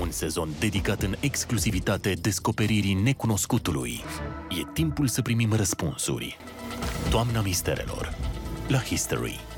Un sezon dedicat în exclusivitate descoperirii necunoscutului. E timpul să primim răspunsuri. Toamna misterelor. La History.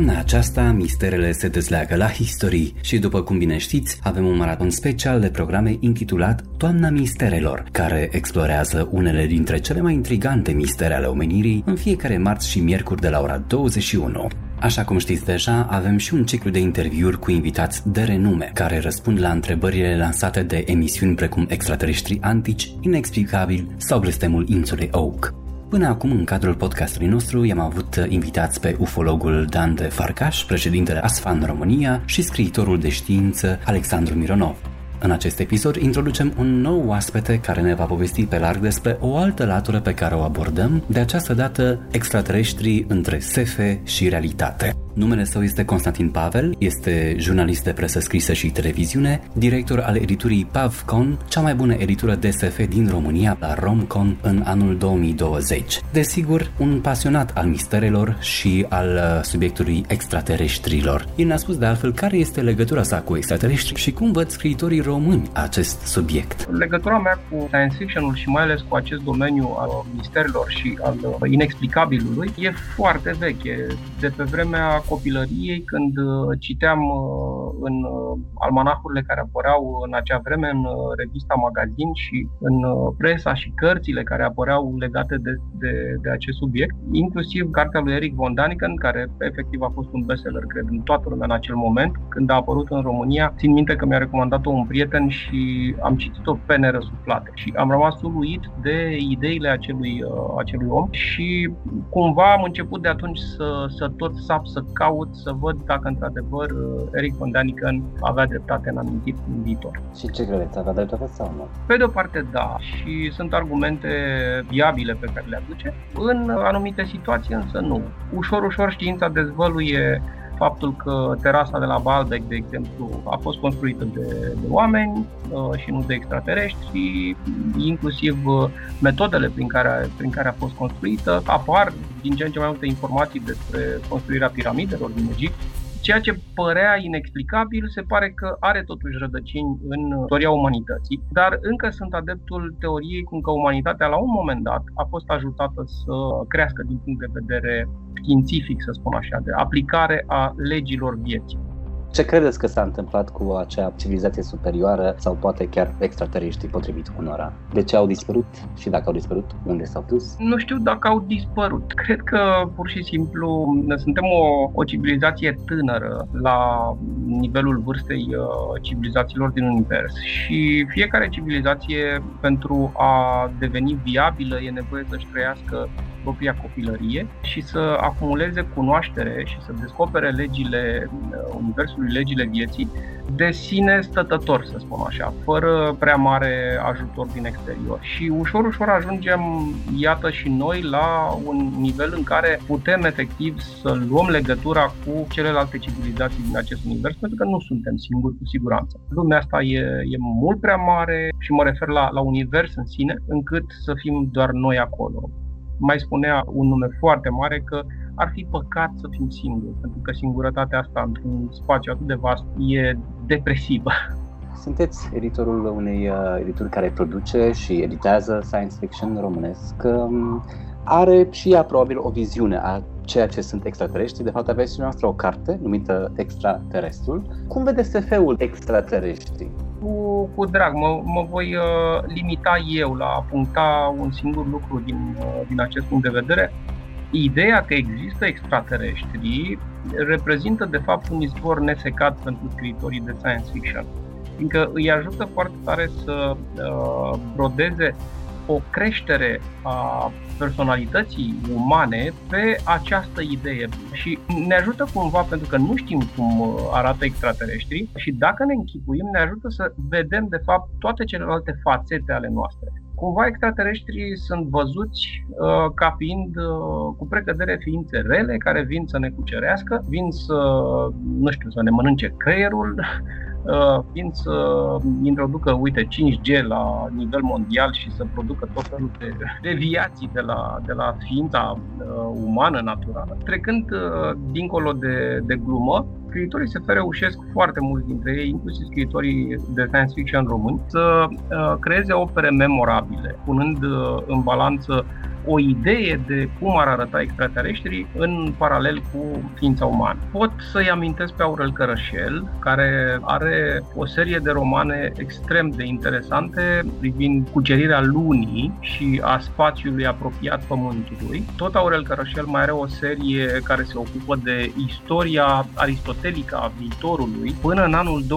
Toamna aceasta, misterele se dezleagă la History și după cum bine știți, avem un maraton special de programe intitulat Toamna Misterelor, care explorează unele dintre cele mai intrigante mistere ale omenirii în fiecare marți și miercuri de la ora 21. Așa cum știți deja, avem și un ciclu de interviuri cu invitați de renume, care răspund la întrebările lansate de emisiuni precum extraterestri antici, inexplicabil sau blestemul insulei Oak. Până acum, în cadrul podcastului nostru, i-am avut invitați pe ufologul Dan de Farcaș, președintele ASFAN România și scriitorul de știință Alexandru Mironov. În acest episod introducem un nou oaspete care ne va povesti pe larg despre o altă latură pe care o abordăm, de această dată extraterestrii între sefe și realitate. Numele său este Constantin Pavel, este jurnalist de presă scrisă și televiziune, director al editurii PavCon, cea mai bună editură DSF din România la RomCon în anul 2020. Desigur, un pasionat al misterelor și al uh, subiectului extraterestrilor. El ne-a spus de altfel care este legătura sa cu extraterestri și cum văd scriitorii români acest subiect. Legătura mea cu science fiction-ul și mai ales cu acest domeniu al misterilor și al uh, inexplicabilului e foarte veche. De pe vremea copilăriei, când uh, citeam uh, în uh, almanahurile care apăreau în acea vreme, în revista Magazin și în presa și cărțile care apăreau legate de, de, de acest subiect, inclusiv cartea lui Eric von Daniken, care efectiv a fost un bestseller, cred, în toată lumea în acel moment, când a apărut în România. Țin minte că mi-a recomandat-o un prieten și am citit-o pe nerăsuflate și am rămas uluit de ideile acelui, acelui om și cumva am început de atunci să, să tot sap, să caut să văd dacă într-adevăr Eric von Daniken avea dreptate în amintit în viitor. Și ce credeți, avea dreptate sau nu? Pe de o parte da, și sunt argumente viabile pe care le aduce. În anumite situații însă nu. Ușor, ușor știința dezvăluie faptul că terasa de la Baalbek, de exemplu, a fost construită de, de oameni uh, și nu de extraterestri, inclusiv uh, metodele prin care, prin care a fost construită. Apar din ce în ce mai multe informații despre construirea piramidelor din Egipt, Ceea ce părea inexplicabil se pare că are totuși rădăcini în istoria umanității, dar încă sunt adeptul teoriei cum că umanitatea la un moment dat a fost ajutată să crească din punct de vedere științific, să spun așa, de aplicare a legilor vieții. Ce credeți că s-a întâmplat cu acea civilizație superioară sau poate chiar extraterestri potrivit unora? De ce au dispărut și dacă au dispărut, unde s-au dus? Nu știu dacă au dispărut. Cred că pur și simplu suntem o, o civilizație tânără la nivelul vârstei uh, civilizațiilor din univers și fiecare civilizație pentru a deveni viabilă e nevoie să-și trăiască propria copilărie și să acumuleze cunoaștere și să descopere legile uh, universului, legile vieții de sine stătător, să spun așa, fără prea mare ajutor din exterior. Și ușor, ușor ajungem, iată și noi, la un nivel în care putem efectiv să luăm legătura cu celelalte civilizații din acest univers, pentru că nu suntem singuri cu siguranță. Lumea asta e, e mult prea mare și mă refer la, la univers în sine, încât să fim doar noi acolo mai spunea un nume foarte mare că ar fi păcat să fim singuri, pentru că singurătatea asta într-un spațiu atât de vast e depresivă. Sunteți editorul unei uh, edituri care produce și editează science fiction românesc. Um, are și ea probabil o viziune a ceea ce sunt extraterestri. De fapt, aveți și noastră o carte numită Extraterestrul. Cum vede SF-ul extraterestri? Cu, cu drag. Mă, mă voi uh, limita eu la a puncta un singur lucru din, uh, din acest punct de vedere. Ideea că există extraterestri reprezintă de fapt un izvor nesecat pentru scriitorii de science fiction, fiindcă îi ajută foarte tare să uh, brodeze o creștere a personalității umane pe această idee și ne ajută cumva pentru că nu știm cum uh, arată extraterestrii și dacă ne închipuim ne ajută să vedem de fapt toate celelalte fațete ale noastre. Cumva extraterestrii sunt văzuți uh, ca fiind uh, cu precădere ființe rele care vin să ne cucerească, vin să, nu știu, să ne mănânce creierul, uh, vin să introducă, uite, 5G la nivel mondial și să producă tot felul de deviații de la, de la ființa uh, umană naturală. Trecând uh, dincolo de, de glumă, scriitorii SF reușesc foarte mulți dintre ei, inclusiv scriitorii de science fiction români, să uh, creeze opere memorabile, punând uh, în balanță o idee de cum ar arăta extraterestrii în paralel cu ființa umană. Pot să-i amintesc pe Aurel Cărășel, care are o serie de romane extrem de interesante privind cucerirea lunii și a spațiului apropiat Pământului. Tot Aurel Cărășel mai are o serie care se ocupă de istoria aristotelică a viitorului până în anul 25.600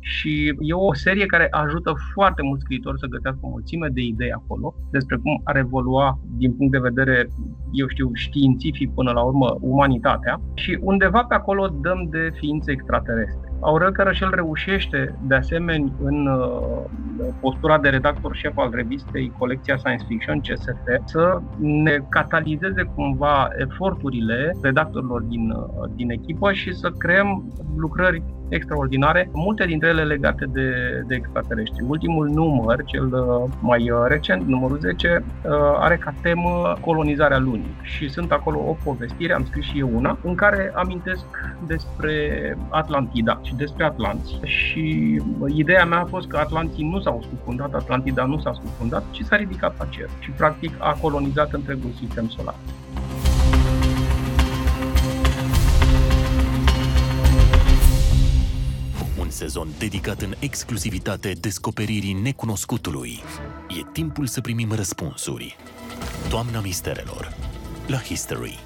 și e o serie care ajută foarte mult scriitori să găsească o mulțime de idei acolo, despre cum ar evolua din punct de vedere, eu știu, științific până la urmă umanitatea și undeva pe acolo dăm de ființe extraterestre. Aurel Cărășel reușește, de asemenea, în uh, postura de redactor șef al revistei Colecția Science Fiction, CSF, să ne catalizeze cumva eforturile redactorilor din, uh, din echipă și să creăm lucrări extraordinare, multe dintre ele legate de, de extraterestri. Ultimul număr, cel uh, mai uh, recent, numărul 10, uh, are ca temă colonizarea lunii și sunt acolo o povestire, am scris și eu una, în care amintesc despre Atlantida și despre Atlanți. Și ideea mea a fost că Atlanții nu s-au scufundat, Atlantida nu s-a scufundat, ci s-a ridicat la cer și practic a colonizat întregul sistem solar. sezon dedicat în exclusivitate descoperirii necunoscutului. E timpul să primim răspunsuri. Toamna Misterelor la History.